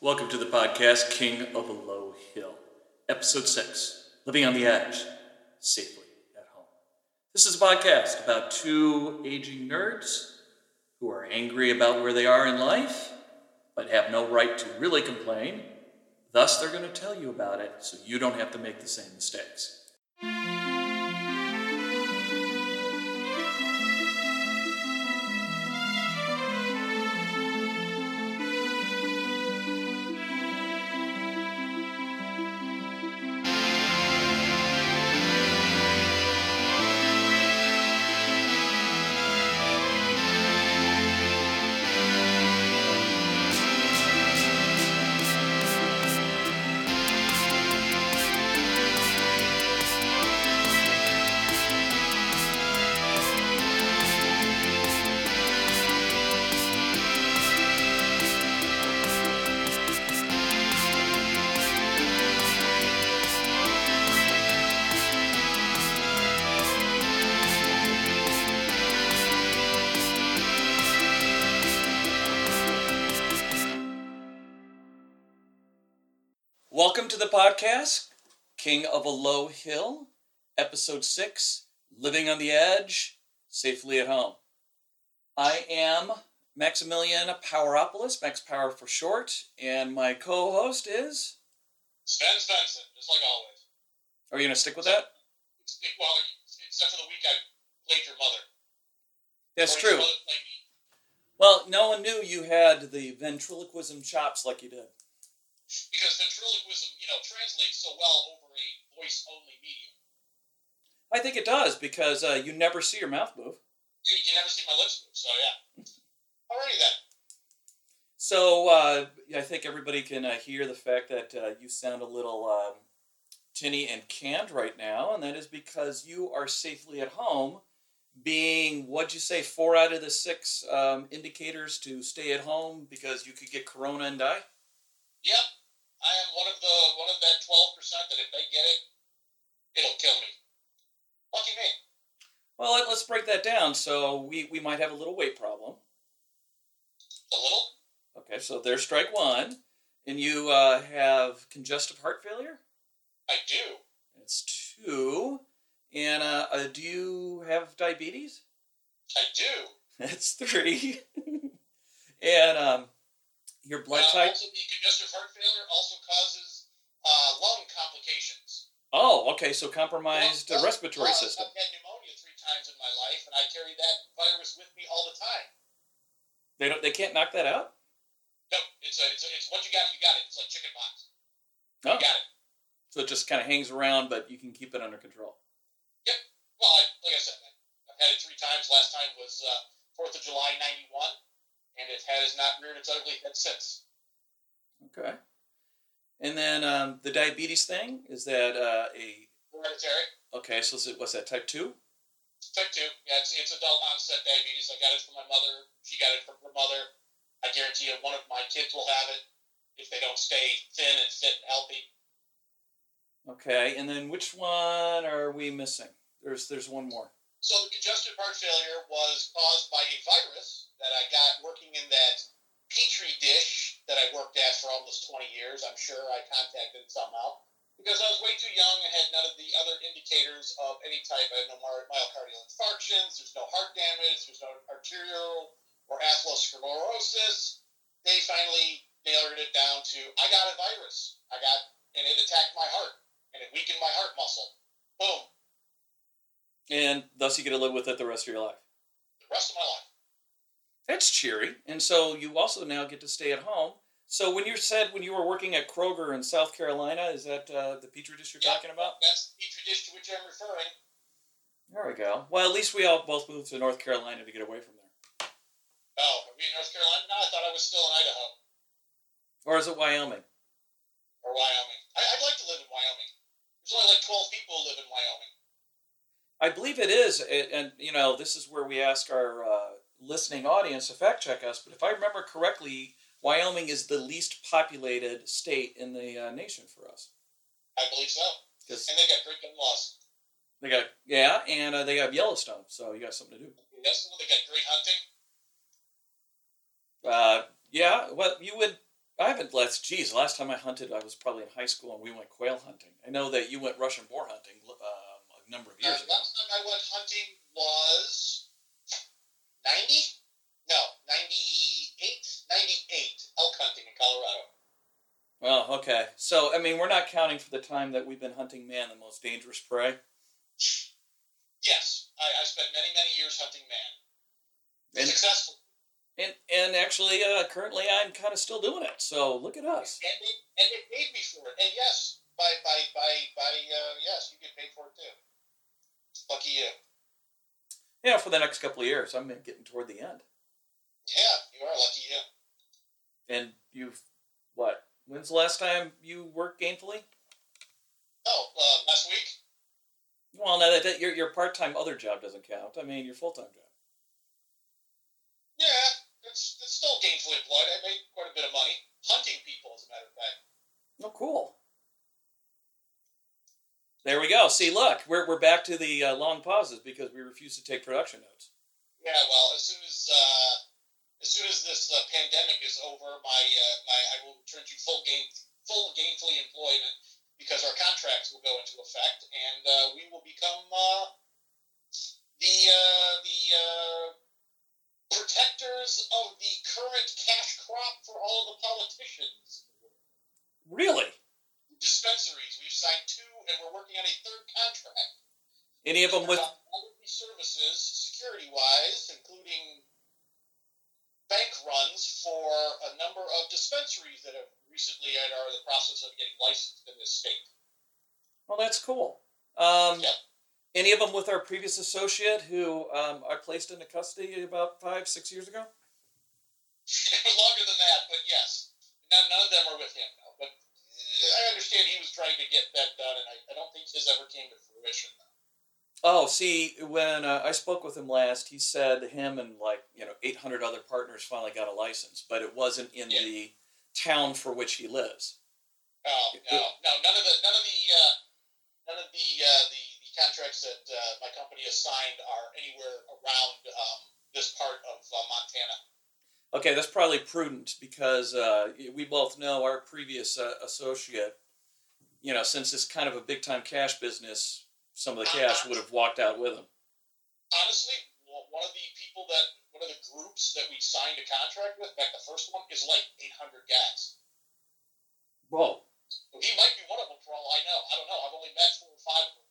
Welcome to the podcast King of a Low Hill, Episode 6 Living on the Edge, Safely at Home. This is a podcast about two aging nerds who are angry about where they are in life, but have no right to really complain. Thus, they're going to tell you about it so you don't have to make the same mistakes. The podcast, King of a Low Hill, Episode 6 Living on the Edge, Safely at Home. I am Maximilian Poweropoulos, Max Power for short, and my co host is. Sven Svensson, just like always. Are you going to stick with that? Well, except for the week I played your mother. That's Or true. mother. Well, no one knew you had the ventriloquism chops like you did. Because ventriloquism, you know, translates so well over a voice-only medium. I think it does because uh, you never see your mouth move. You, you never see my lips move, so yeah. Alrighty then. So uh, I think everybody can uh, hear the fact that uh, you sound a little um, tinny and canned right now, and that is because you are safely at home, being what'd you say, four out of the six um, indicators to stay at home because you could get corona and die. Yep, I am one of the one of that twelve percent that if they get it, it'll kill me. Lucky me. Well, let- let's break that down. So we we might have a little weight problem. A little. Okay, so there's strike one, and you uh, have congestive heart failure. I do. It's two, and uh, uh, do you have diabetes? I do. That's three. and um, your blood Uh, type. Also, the congestive heart failure also causes uh, lung complications. Oh, okay. So compromised uh, Well, respiratory system. I've had pneumonia three times in my life, and I carry that virus with me all the time. They don't. They can't knock that out. No, it's a, it's a, it's once you got it, you got it. It's like chicken pox. Oh, You got it. so it just kind of hangs around, but you can keep it under control. Yep. Well, I, like I said, I, I've had it three times. Last time was uh, Fourth of July '91, and it has not reared its ugly head since. Okay. And then um, the diabetes thing is that uh, a Hereditary. okay? So is it, what's that? Type two. Type two. Yeah, it's, it's adult onset diabetes. I got it from my mother. She got it from her mother. I guarantee you, one of my kids will have it if they don't stay thin and fit and healthy. Okay. And then which one are we missing? There's there's one more. So the congestive heart failure was caused by a virus that I got working in that petri dish that I worked at for almost 20 years. I'm sure I contacted somehow because I was way too young and had none of the other indicators of any type. I had no myocardial infarctions. There's no heart damage. There's no arterial or atherosclerosis. They finally nailed it down to I got a virus. I got and it attacked my heart and it weakened my heart muscle. Boom. And thus you get to live with it the rest of your life. The rest of my life. That's cheery. And so you also now get to stay at home. So when you said when you were working at Kroger in South Carolina, is that uh, the petri dish you're Yeah. talking about? That's the petri dish to which I'm referring. There we go. Well, at least we all both moved to North Carolina to get away from there. Oh, are we in North Carolina? No, I thought I was still in Idaho Or is it Wyoming? or Wyoming. I, I'd like to live in Wyoming. There's only like 12 people who live in Wyoming. I believe it is, a- and you know this is where we ask our uh, listening audience to fact check us. But if I remember correctly, Wyoming is the least populated state in the uh, nation for us. I believe so. And they got great gun laws. they got yeah, and uh, they got Yellowstone, so you got something to do. Yes, they got great hunting. Uh, yeah, well, you would I haven't last. Geez, last time I hunted, I was probably in high school, and we went quail hunting. I know that you went Russian boar hunting a number of Uh, years ago. last time I went hunting was 90? No, 98? 98 elk hunting in Colorado. Well, okay. So, I mean, we're not counting for the time that we've been hunting man, the most dangerous prey. Yes, I, I spent many, many years hunting man. And Successful. and, and actually, uh, currently, I'm kind of still doing it. So, look at us. And they, and they paid me for it. And yes, by, by, by, by uh, yes, you get paid for it too. Lucky you. Yeah, for the next couple of years, I'm getting toward the end. Yeah, you are lucky you. And you've what? When's the last time you worked gainfully? Oh, uh, last week? Well, no, that, that your your part time other job doesn't count. I mean, your full time job. Yeah, it's, it's still gainfully employed. I made quite a bit of money. Hunting people, as a matter of fact. Oh, cool. There we go. See, look, we're, we're back to the uh, long pauses because we refuse to take production notes. Yeah, well, as soon as uh, as soon as this uh, pandemic is over, my uh, my I will return to full gain full gainfully employment because our contracts will go into effect, and uh, we will become uh, the uh, the uh, protectors of the current cash crop for all the politicians. Really? Dispensaries. We've signed two, and we're working on a third contract. Any of them with? all of these services, security wise, including bank runs for a number of dispensaries that have recently and are in the process of getting licensed in this state. Well, that's cool. Um, Yeah. Any of them with our previous associate who um, I placed into custody about five, six years ago? Longer than that, but yes. None, none of them are with him I understand he was trying to get that done, and I, I don't think his ever came to fruition. Oh, see, when uh, I spoke with him last, he said him and like you know 800 other partners finally got a license, but it wasn't in Yeah. the town for which he lives. Oh no, no, none of the none of the uh, none of the, uh, the the contracts that uh, my company has signed are anywhere around um, this part of uh, Montana. Okay, that's probably prudent because uh, we both know our previous uh, associate. You know, since it's kind of a big time cash business, some of the cash would have walked out with him. Honestly, one of the people that one of the groups that we signed a contract with, back the first one, is like 800 guys. Whoa. So he might be one of them for all I know. I don't know. I've only met four or five of them.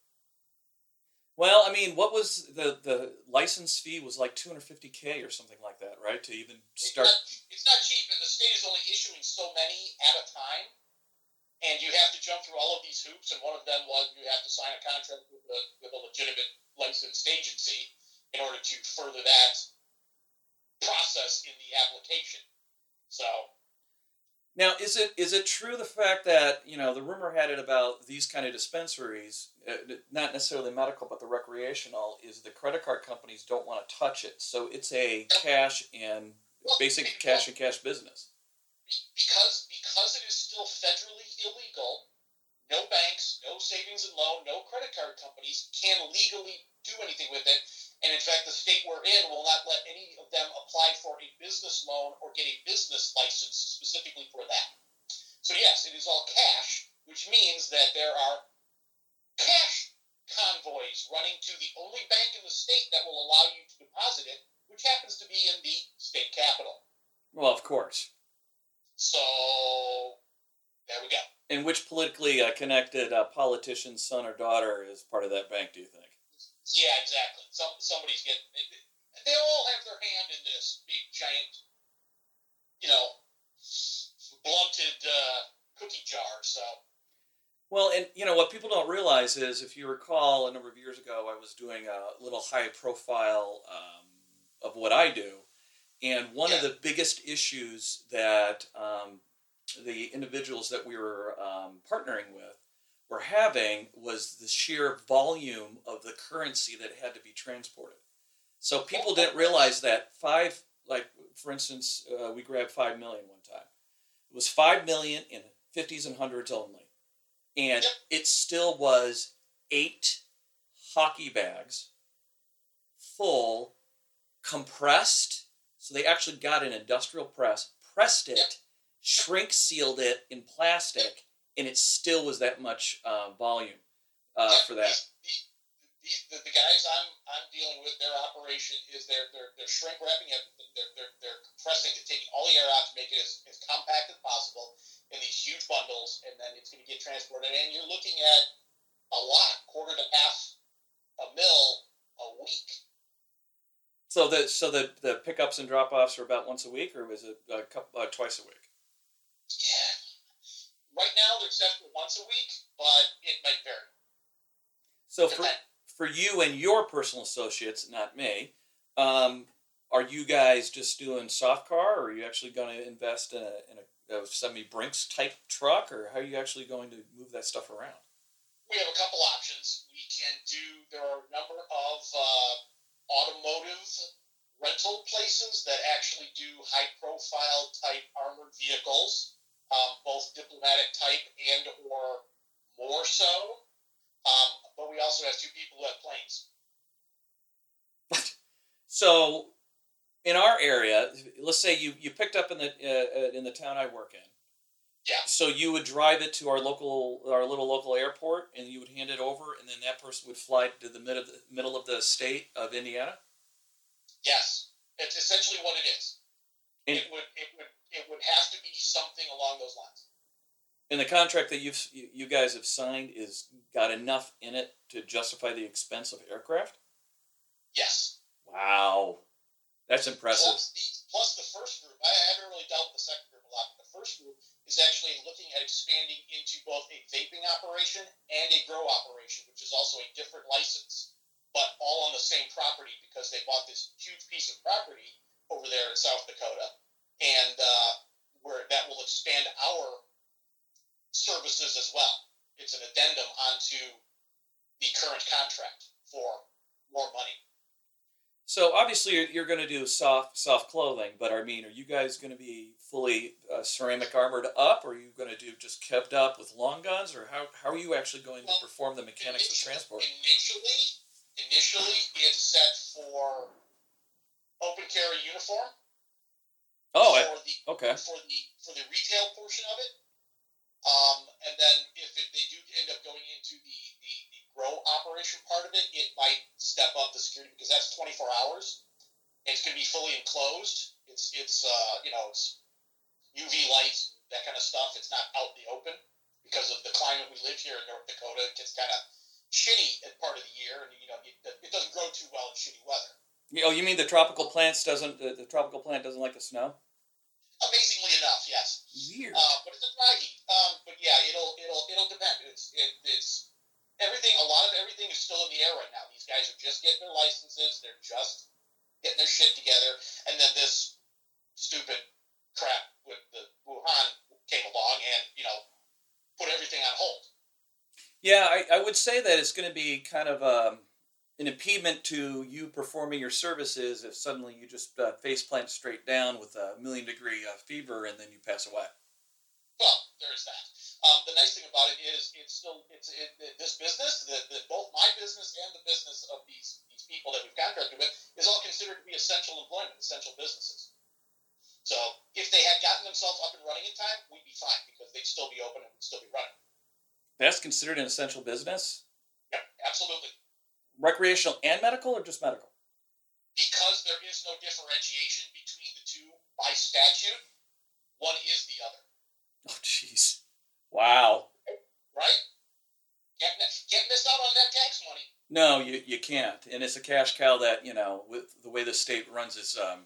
Well, I mean, what was the the license fee? Was like 250k or something like that, right? To even It's start. not, it's not cheap, and the state is only issuing so many at a time. And you have to jump through all of these hoops, and one of them was you have to sign a contract with a, with a legitimate licensed agency in order to further that process in the application. So, Now, is it is it true the fact that you know the rumor had it about these kind of dispensaries, uh, not necessarily medical but the recreational, is the credit card companies don't want to touch it, so it's a cash and basic cash and cash business. because because it is still federally illegal, no banks, no savings and loan, no credit card companies can legally do anything with it. And in fact, the state we're in will not let any of them apply for a business loan or get a business license specifically for that. So yes, it is all cash, which means that there are cash convoys running to the only bank in the state that will allow you to deposit it, which happens to be in the state capital. Well, of course. So there we go. And which politically uh, connected uh, politician's son or daughter is part of that bank? Do you think? Yeah, exactly. Some somebody's getting. They all have their hand in this big giant, you know, blunted uh, cookie jar. So Well, and you know what people don't realize is, if you recall, a number of years ago, I was doing a little high profile um, of what I do, and one of the biggest issues that um, the individuals that we were um, partnering with were having was the sheer volume of the currency that had to be transported. So people didn't realize that five, like for instance, uh, we grabbed five million one time. It was five million in fifties and hundreds only and it still was eight hockey bags full compressed so they actually got an industrial press pressed it shrink sealed it in plastic, and it still was that much uh, volume uh, for that. the, the guys I'm I'm dealing with, their operation is they're they're, they're shrink wrapping it, they're, they're, they're compressing it, taking all the air out to make it as, as compact as possible in these huge bundles, and then it's going to get transported. And you're looking at a lot, quarter to half a mil a week. So the so the the pickups and drop offs are about once a week, or was it a couple uh, twice a week? Yeah. Right now they're set for once a week, but it might vary. So for for you and your personal associates, not me, um, are you guys just doing soft car, or are you actually going to invest in a, in a, a semi Brinks type truck, or how are you actually going to move that stuff around? We have a couple options. We can do. There are a number of uh, automotive rental places that actually do high profile type armored vehicles, um, both diplomatic type and or more so. Um, but we also have two people who have planes. So, in our area, let's say you, you picked up in the uh, in the town I work in. Yeah. So you would drive it to our local our little local airport, and you would hand it over, and then that person would fly to the mid of the middle of the state of Indiana. Yes, it's essentially what it is. And- it would it would it would have to be something along those lines. And the contract that you've you, you guys have signed is got enough in it to justify the expense of aircraft. Yes. Wow, that's impressive. Plus, these, plus the first group, I haven't really dealt with the second group a lot. But the first group is actually looking at expanding into both a vaping operation and a grow operation, which is also a different license, but all on the same property because they bought this huge piece of property over there in South Dakota, and uh, where that will expand our services as well. It's an addendum onto the current contract for more money. So obviously you're, going to do soft soft clothing, but I mean, are you guys going to be fully uh, ceramic armored up, or are you going to do just kept up with long guns, or how, how are you actually going to perform the mechanics of transport? Initially, initially it's set for open carry uniform. Oh, for the okay. for the for the retail portion of it. Um, and then if it, they do end up going into the, the the grow operation part of it, it might step up the security because that's 24 hours. It's going to be fully enclosed. It's it's uh, you know it's UV lights that kind of stuff. It's not out in the open because of the climate we live here in North Dakota. It gets kind of shitty at part of the year, and you know it, it doesn't grow too well in shitty weather. Oh, you mean the tropical plants doesn't the, the tropical plant doesn't like the snow? Amazingly enough, yes. Weird. Uh, but it's a dry heat. Um, but yeah, it'll it'll it'll depend. It's it, it's everything. A lot of everything is still in the air right now. These guys are just getting their licenses. They're just getting their shit together. And then this stupid crap with the Wuhan came along and you know put everything on hold. Yeah, I, I would say that it's going to be kind of um, an impediment to you performing your services if suddenly you just uh, face plant straight down with a million degree uh, fever and then you pass away. Well, there is that. Um, the nice thing about it is it's still it's it, it, this business, the, the, both my business and the business of these these people that we've contracted with is all considered to be essential employment, essential businesses. So if they had gotten themselves up and running in time, we'd be fine because they'd still be open and we'd still be running. That's considered an essential business? Yep, absolutely. Recreational and medical or just medical? Because there is no differentiation between the two by statute, one is the other, Oh, jeez. Wow. right? Can't, can't miss out on that tax money. No, you, you can't. And it's a cash cow that, you know, with the way the state runs its um,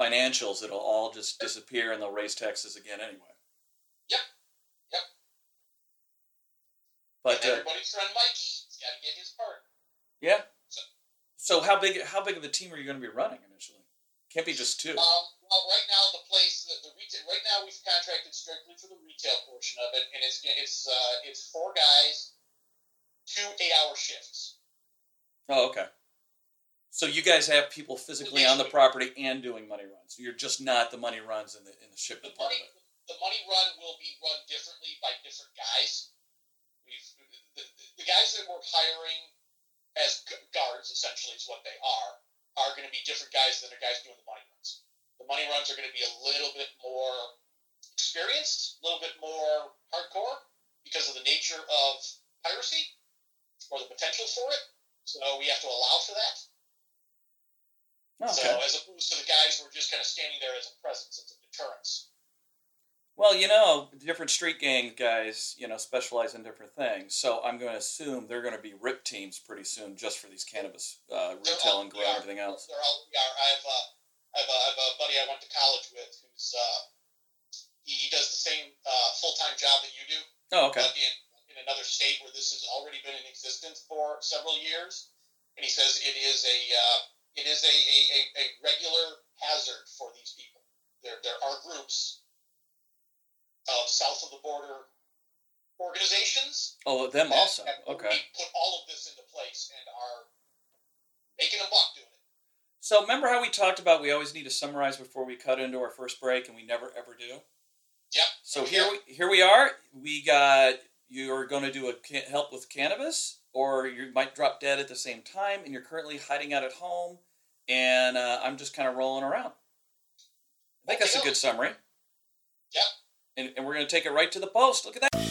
financials, it'll all just disappear and they'll raise taxes again anyway. Yep. Yep. But and uh, everybody's friend Mikey's got to get his part. yeah. So how big how big of a team are you going to be running initially? Can't be just two. Um, well, right now the place, the, the retail, right now we've contracted strictly for the retail portion of it, and it's it's uh, it's four guys, two eight-hour shifts. Oh, okay. So you guys have people physically on the property and doing money runs. You're just not the money runs in the in the The shipment part money, the money run will be run differently by different guys. We've the, the, the guys that we're hiring as guards, essentially, is what they are, are going to be different guys than the guys doing the money runs. The money runs are going to be a little bit more experienced, a little bit more hardcore because of the nature of piracy or the potential for it. So we have to allow for that. Oh, okay. So as opposed to the guys who are just kind of standing there as a presence, as a deterrence. Well, you know, different street gang guys, you know, specialize in different things. So I'm going to assume they're going to be rip teams pretty soon, just for these cannabis uh, retail all, and grow everything else. They're all, yeah, I've uh, I have, a, I have a buddy I went to college with who's uh, he, does the same uh, full time job that you do, Oh, okay. in, in another state where this has already been in existence for several years. And he says it is a uh, it is a, a, a, a regular hazard for these people. There there are groups of south of the border organizations Oh, them that also. Okay. put all of this into place and are making a buck doing it. So remember how we talked about we always need to summarize before we cut into our first break, and we never ever do. Yep. So here we here we are. We got you're going to do a help with cannabis, or you might drop dead at the same time, and you're currently hiding out at home, and uh, I'm just kind of rolling around. I think that's a good summary. Yep. And, and we're going to take it right to the post. Look at that.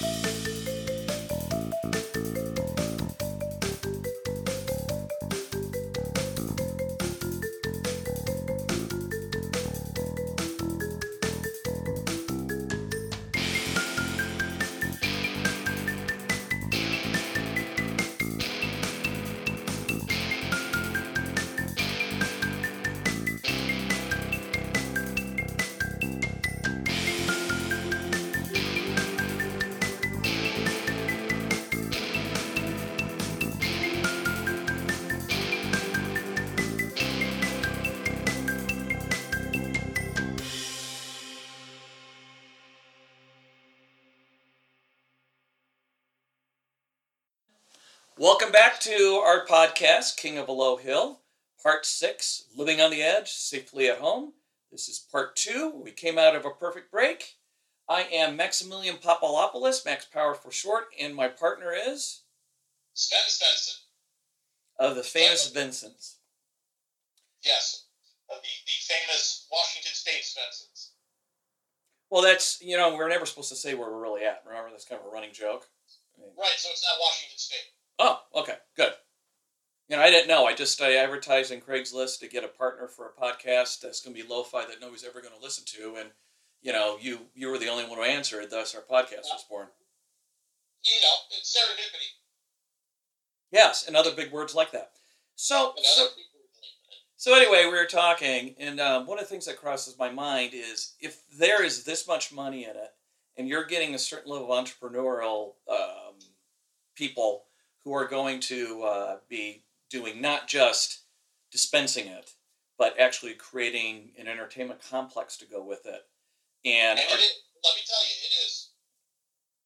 Our podcast, King of a Low Hill, part six, Living on the Edge, Safely at Home. This is part two. We came out of a perfect break. I am Maximilian Papalopoulos, Max Power for short, and my partner is Sven Svensson, of the famous Vincents. yes, of the, the famous Washington State Svensons. Well, that's, you know, we're never supposed to say where we're really at. Remember, that's kind of a running joke. Right, so it's not Washington State. Oh, okay, good. You know, I didn't know. I just I advertised in Craigslist to get a partner for a podcast that's going to be lo-fi that nobody's ever going to listen to, and you know, you you were the only one who answered. Thus, our podcast was born. You know, it's serendipity. Yes, and other big words like that. So, so, other people believe in it. so anyway, we were talking, and um, one of the things that crosses my mind is if there is this much money in it, and you're getting a certain level of entrepreneurial um, people who are going to uh, be doing not just dispensing it, but actually creating an entertainment complex to go with it. And And it, let me tell you, it is.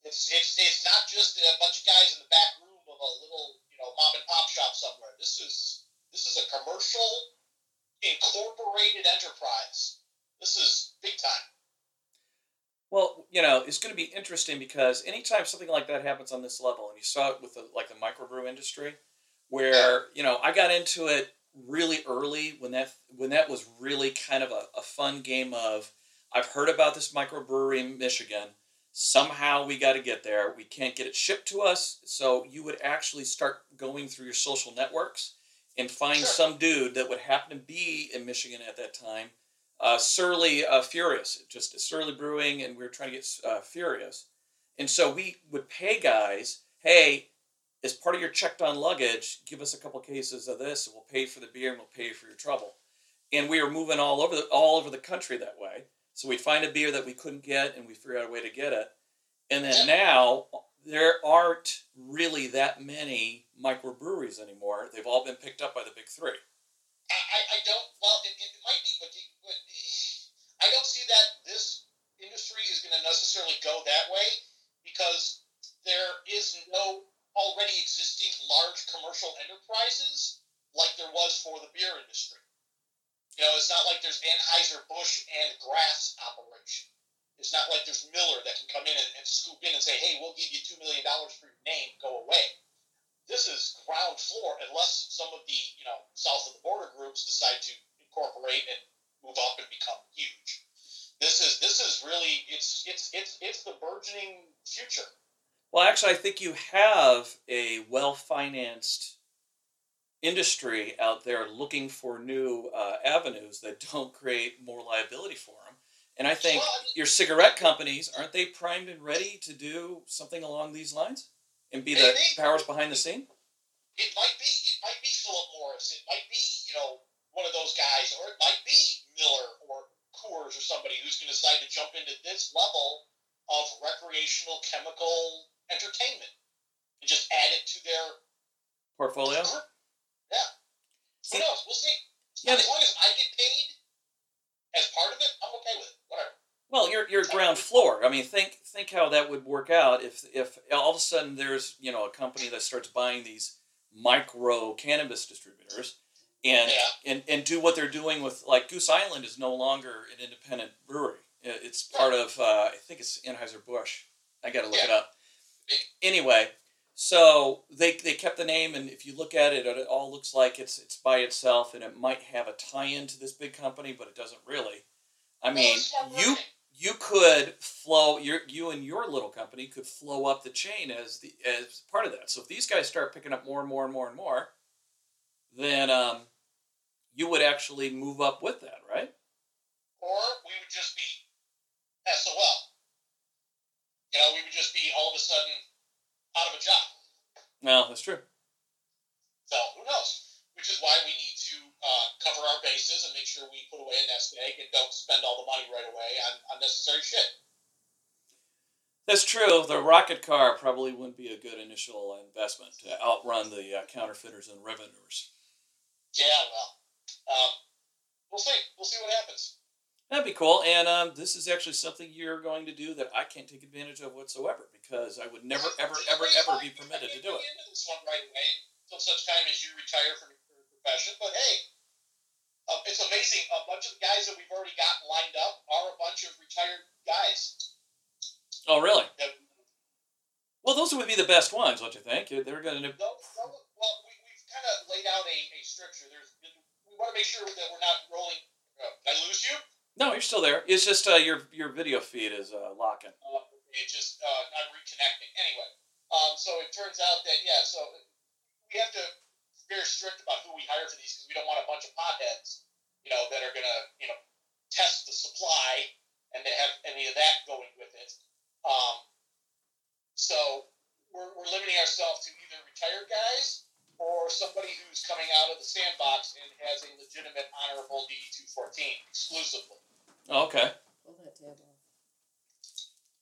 It's, it's it's not just a bunch of guys in the back room of a little you know mom and pop shop somewhere. This is this is a commercial, incorporated enterprise. This is big time. Well, you know, it's going to be interesting because anytime something like that happens on this level, and you saw it with the, like the microbrew industry, where you know I got into it really early when that when that was really kind of a, a fun game of I've heard about this microbrewery in Michigan. Somehow we got to get there. We can't get it shipped to us, so you would actually start going through your social networks and find Sure. some dude that would happen to be in Michigan at that time uh, Surly uh, Furious, just Surly Brewing, and we were trying to get uh, Furious. And so we would pay guys, hey, as part of your checked on luggage, give us a couple cases of this, and we'll pay for the beer and we'll pay for your trouble. And we were moving all over the, all over the country that way. So we'd find a beer that we couldn't get, and we figure out a way to get it. And then now there aren't really that many microbreweries anymore. They've all been picked up by the big three. I, I, I don't. Well, it, it might be, but, but I don't see that this industry is going to necessarily go that way because there is no already existing large commercial enterprises like there was for the beer industry. You know, it's not like there's Anheuser Busch and Grass operation. It's not like there's Miller that can come in and, and scoop in and say, "Hey, we'll give you two million dollars for your name. Go away." this is ground floor unless some of the you know south of the border groups decide to incorporate and move up and become huge. This is this is really it's it's it's it's the burgeoning future. Well, actually, I think you have a well financed industry out there looking for new uh, avenues that don't create more liability for them. And I think Well, I mean- your cigarette companies aren't they primed and ready to do something along these lines and be the Maybe. powers behind the scene? It might be. It might be Philip Morris. It might be, you know, one of those guys, or it might be Miller or Coors or somebody who's going to decide to jump into this level of recreational chemical entertainment and just add it to their Portfolio. group. Yeah. See- Who knows? We'll see. Yeah, as long as I get paid as part of it, I'm okay with it. Whatever. Well, you're, you're ground floor. I mean, think think how that would work out if if all of a sudden there's you know a company that starts buying these micro cannabis distributors and Yeah. and and do what they're doing with like Goose Island is no longer an independent brewery. It's part of uh, I think it's Anheuser Busch. I got to look it up. Anyway, so they they kept the name, and if you look at it, it all looks like it's it's by itself, and it might have a tie-in to this big company, but it doesn't really. I mean, you you could flow your you and your little company could flow up the chain as the as part of that. So if these guys start picking up more and more and more and more, then um, you would actually move up with that, right? or we would just be SOL. You know, we would just be all of a sudden out of a job. Well, that's true. So who knows? Which is why we need to uh, cover our bases and make sure we put away a nest egg and don't spend all the money right away on unnecessary shit. That's true. The rocket car probably wouldn't be a good initial investment to outrun the uh, counterfeiters and revenuers. Yeah, well, um, we'll see. We'll see what happens. That'd be cool. And um, this is actually something you're going to do that I can't take advantage of whatsoever because I would never, ever, ever, ever be permitted to do it. This one right away until such time as you retire from your profession. But hey, um, it's amazing. A bunch of the guys that we've already got lined up are a bunch of retired guys. Oh, really? Well, those would be the best ones, don't you think? They're going to. no, no, well, we, we've kind of laid out a, a structure. There's, we want to make sure that we're not rolling. Uh, I lose you? No, you're still there. It's just uh, your your video feed is uh, locking. Uh, it just not reconnecting. Anyway, um, so it turns out that yeah, so we have to be very strict about who we hire for these because we don't want a bunch of potheads, you know, that are gonna you know test the supply and to have any of that going with it. Um, so we're, we're limiting ourselves to either retired guys or somebody who's coming out of the sandbox and has a legitimate honorable DD two fourteen exclusively. Oh, okay. Pull that tab off.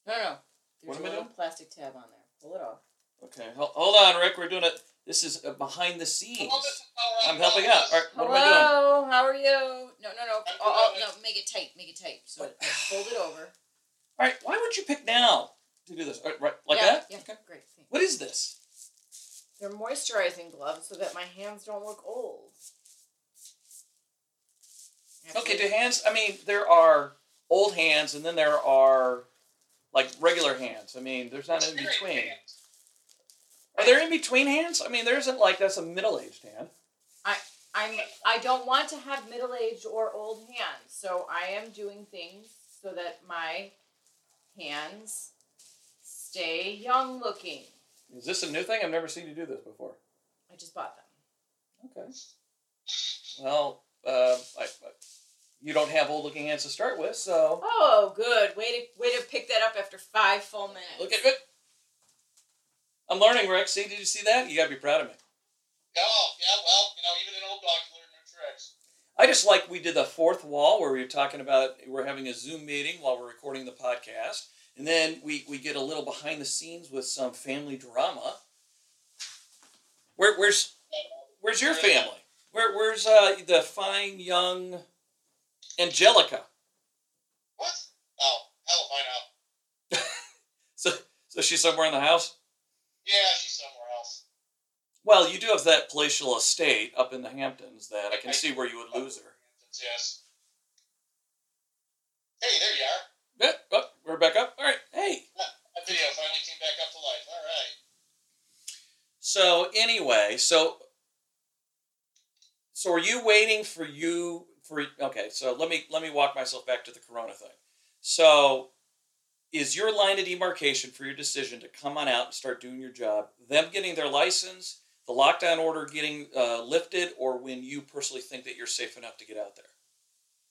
No, no, no. What There's am a I little doing? plastic tab on there. Pull it off. Okay. Hol- Hold on, Rick. We're doing it. This is uh, behind the scenes. Well, this is how I'm helping out. All right. What am I doing? Hello, how are you? No, no, no. Oh, oh, no, make it tight. Make it tight. So I fold it over. All right. Why would you pick now to do this? All right, right, like yeah, that? Yeah, Okay. great. Thanks. What is this? They're moisturizing gloves so that my hands don't look old. Okay. Do hands? I mean, there are old hands, and then there are like regular hands. I mean, there's not in between. Are there in between hands? I mean, there isn't like that's a middle aged hand. I'm. I don't want to have middle-aged or old hands, so I am doing things so that my hands stay young-looking. Is this a new thing? I've never seen you do this before. I just bought them. Okay. Well, uh, I, I, you don't have old looking hands to start with, so Oh, good. Way to way to pick that up after five full minutes. look at it. I'm learning, Rick. See, did you see that? You gotta be proud of me. Oh, yeah, well, you know, even an old dog can learn new tricks. I just like we did the fourth wall where we were talking about we're having a Zoom meeting while we're recording the podcast, and then we we get a little behind the scenes with some family drama. Where where's where's your family? Where where's uh, the fine young Angelica? What? Oh, hell if I know. So so she's somewhere in the house. Yeah, she's somewhere else. Well, you do have that palatial estate up in the Hamptons that I can see where you would lose her. Yes. Hey, there you are. Yeah, oh, we're back up. All right. Hey. That video finally came back up to life. All right. So anyway, so so are you waiting for you for okay? So let me let me walk myself back to the Corona thing. So is your line of demarcation for your decision to come on out and start doing your job them getting their license, the lockdown order getting uh, lifted, or when you personally think that you're safe enough to get out there?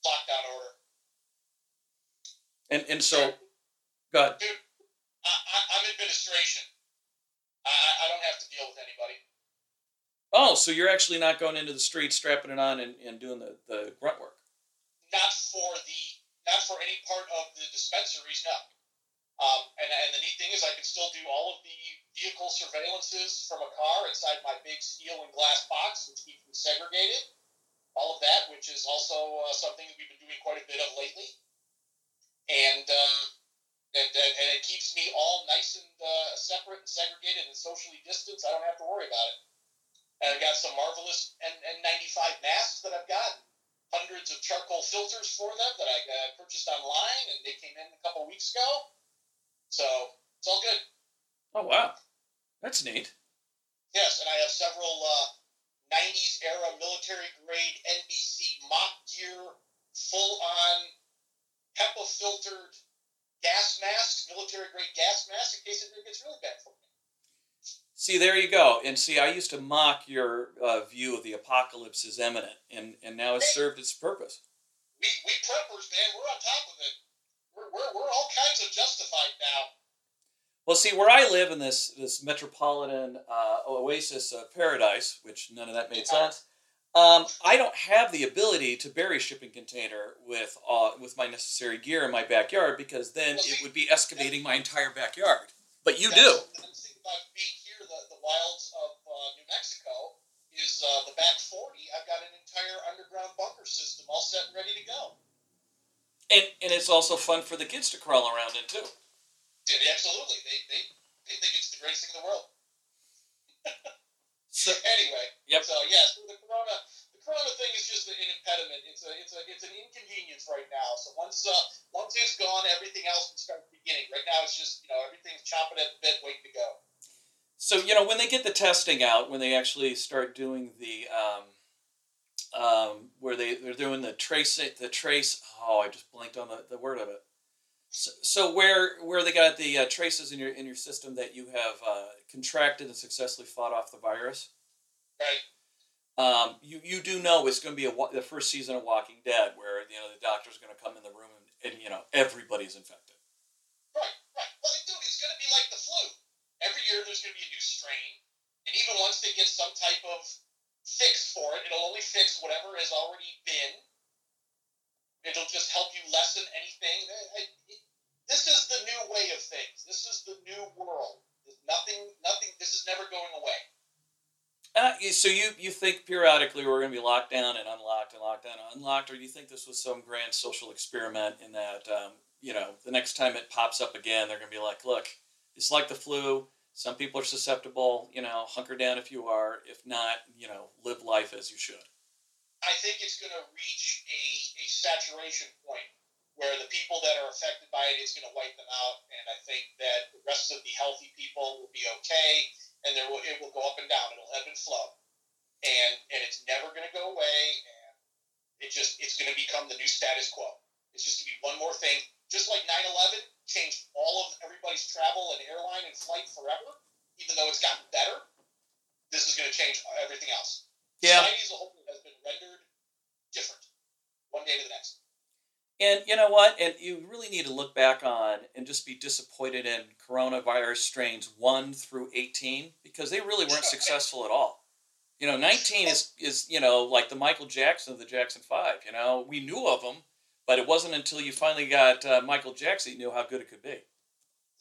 Lockdown order. And and so, go ahead. Dude, I, I, I'm administration. I- I don't have to deal with anybody. Oh, so you're actually not going into the street, strapping it on, and, and doing the, the grunt work. Not for the not for any part of the dispensaries, no. Um, and, and the neat thing is, I can still do all of the vehicle surveillances from a car inside my big steel and glass box, which keeps me segregated. All of that, which is also uh, something that we've been doing quite a bit of lately. And um, and, and, and it keeps me all nice and uh, separate and segregated and socially distanced. I don't have to worry about it. And I've got some marvelous N- N95 masks that I've got, hundreds of charcoal filters for them that I uh, purchased online, and they came in a couple weeks ago. So it's all good. Oh wow, that's neat. Yes, and I have several uh, 90s era military grade NBC MOPP gear, full on HEPA filtered gas masks, military grade gas masks, in case it gets really bad for me. See, there you go. And see, I used to mock your uh, view of the apocalypse as imminent, and, and now it's served its purpose. We, we preppers, man, we're on top of it. We're, we're, we're all kinds of justified now. Well, see, where I live in this this metropolitan uh, oasis of paradise, which none of that made sense, um, I don't have the ability to bury a shipping container with uh, with my necessary gear in my backyard because then it would be excavating my entire backyard. But you do. Wilds of uh, New Mexico, is uh, the back 40. I've got an entire underground bunker system all set and ready to go. And, and it's also fun for the kids to crawl around in too. Yeah, absolutely. They, they, they think it's the greatest thing in the world. So, Anyway, Yep. so yes, the corona, the corona thing is just an impediment. It's a, it's a, it's an inconvenience right now. So once, uh, once it's gone, everything else can start beginning. Right now, it's just you know everything's chomping at the bit, waiting to go. So you know when they get the testing out, when they actually start doing the um, um, where they they're doing the trace the trace. Oh, I just blinked on the, the word of it. So, so where where they got the uh, traces in your in your system that you have uh, contracted and successfully fought off the virus. Right. Um, you you do know it's going to be a the first season of Walking Dead where you know the doctor's going to come in the room and, and you know everybody's infected. Right, right. Well, dude, it's going to be like the flu. Every year there's going to be a new strain, and even once they get some type of fix for it, it'll only fix whatever has already been. It'll just help you lessen anything. This is the new way of things. This is the new world. There's nothing, nothing. This is never going away. Uh, so you you think periodically we're going to be locked down and unlocked and locked down and unlocked, or do you think this was some grand social experiment in that um, you know the next time it pops up again, they're going to be like, look, it's like the flu. Some people are susceptible. You know, hunker down if you are. If not, you know, live life as you should. I think it's going to reach a, a saturation point where the people that are affected by it, it's going to wipe them out. And I think that the rest of the healthy people will be okay, and there will, it will go up and down. It'll ebb and flow, and and it's never going to go away. And it just it's going to become the new status quo. It's just going to be one more thing, just like 9/11 changed all of everybody's travel and airline and flight forever. Even though it's gotten better, this is going to change everything else. Yeah. Society as a whole has been rendered different one day to the next. And you know what? And you really need to look back on and just be disappointed in coronavirus strains one through eighteen because they really weren't successful at all. You know, nineteen is is you know like the Michael Jackson of the Jackson Five. You know, we knew of them, but it wasn't until you finally got uh, Michael Jackson you knew how good it could be.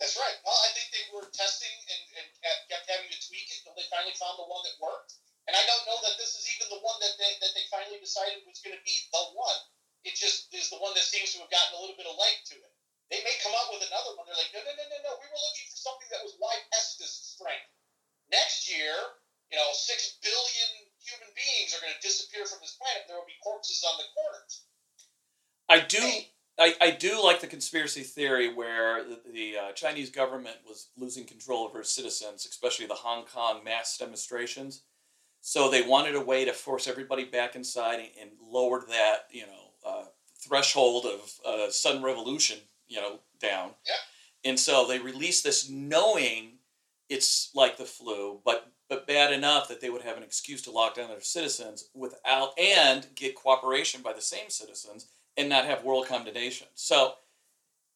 That's right. Well, I think they were testing and, and kept- having to tweak it until they finally found the one that worked. And I don't know that this is even the one that they, that they finally decided was going to be the one. It just is the one that seems to have gotten a little bit of leg to it. They may come up with another one. They're like, no, no, no, no, no. We were looking for something that was Y pestis strength. Next year, you know, six billion human beings are going to disappear from this planet. There will be corpses on the corners. I do. I, I do like the conspiracy theory where the, the uh, Chinese government was losing control over its citizens, especially the Hong Kong mass demonstrations. So they wanted a way to force everybody back inside and, and lowered that, you know, uh, threshold of uh, sudden revolution, you know, down. Yeah. And so they released this knowing it's like the flu, but but bad enough that they would have an excuse to lock down their citizens without and get cooperation by the same citizens and not have world condemnation. So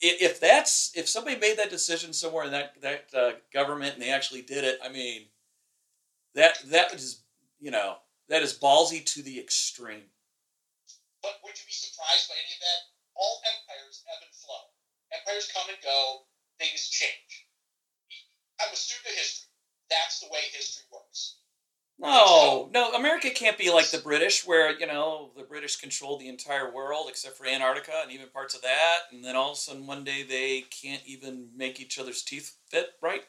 if that's if somebody made that decision somewhere in that that uh, government and they actually did it, I mean, that that is you know that is ballsy to the extreme. But would you be surprised by any of that? All empires ebb and flow. Empires come and go. Things change. I'm a student of history. That's the way history works. No, no, America can't be like the British, where you know the British controlled the entire world except for Antarctica and even parts of that, and then all of a sudden one day they can't even make each other's teeth fit right.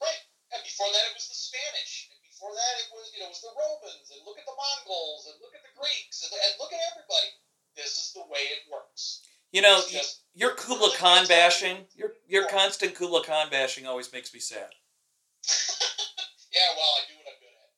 Right. And before that, it was the Spanish. And before that, it was you know it was the Romans. And look at the Mongols. And look at the Greeks. And, and look at everybody. This is the way it works. You know, just your Kubla Khan bashing, your your constant Kubla Khan bashing always makes me sad. yeah. Well, I do what I'm good at.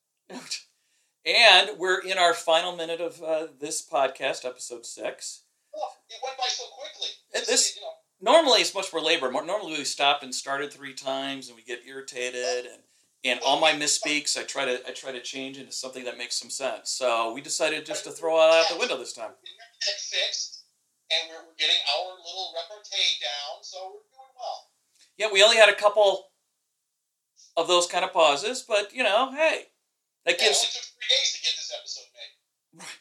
And we're in our final minute of uh, this podcast, episode six. Oh, it went by so quickly. And this- you know, Normally, it's much more labor. Normally, we stop and started three times, and we get irritated. And and all my misspeaks, I try to I try to change into something that makes some sense. So we decided just to throw it out the window this time. fixed, and we're, we're getting our little repartee down, so we're doing well. Yeah, we only had a couple of those kind of pauses, but you know, hey, that Yeah, it gives took three days to get this episode made. Right.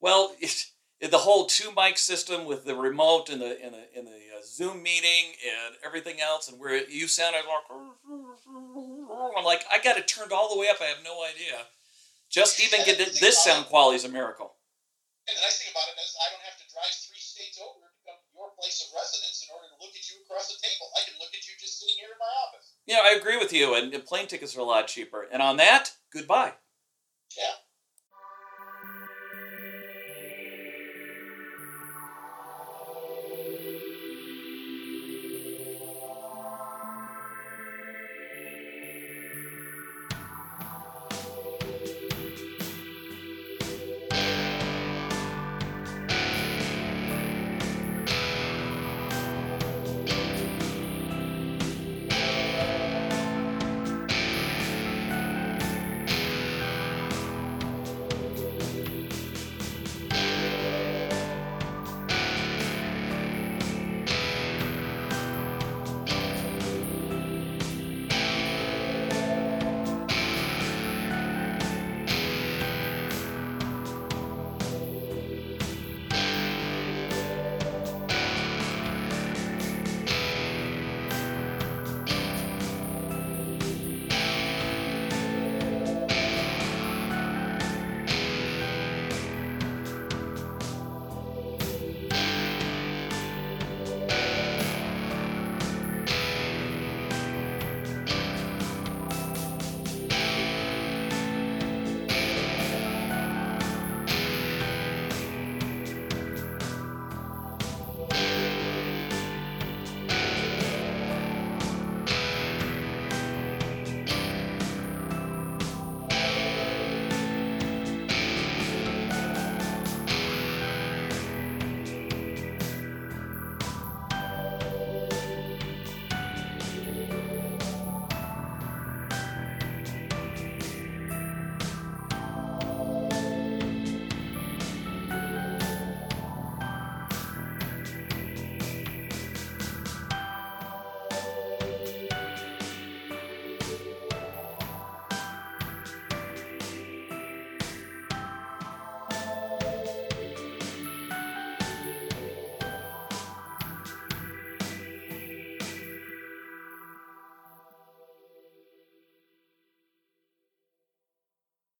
Well it, the whole two mic system with the remote and the in the in the uh, Zoom meeting and everything else, and where you sounded like I'm like I got it turned all the way up. I have no idea. Just even get this sound quality is a miracle. And the nice thing about it is I don't have to drive three states over to come to your place of residence in order to look at you across the table. I can look at you just sitting here in my office. Yeah, I agree with you, and, and plane tickets are a lot cheaper. And on that, goodbye. Yeah.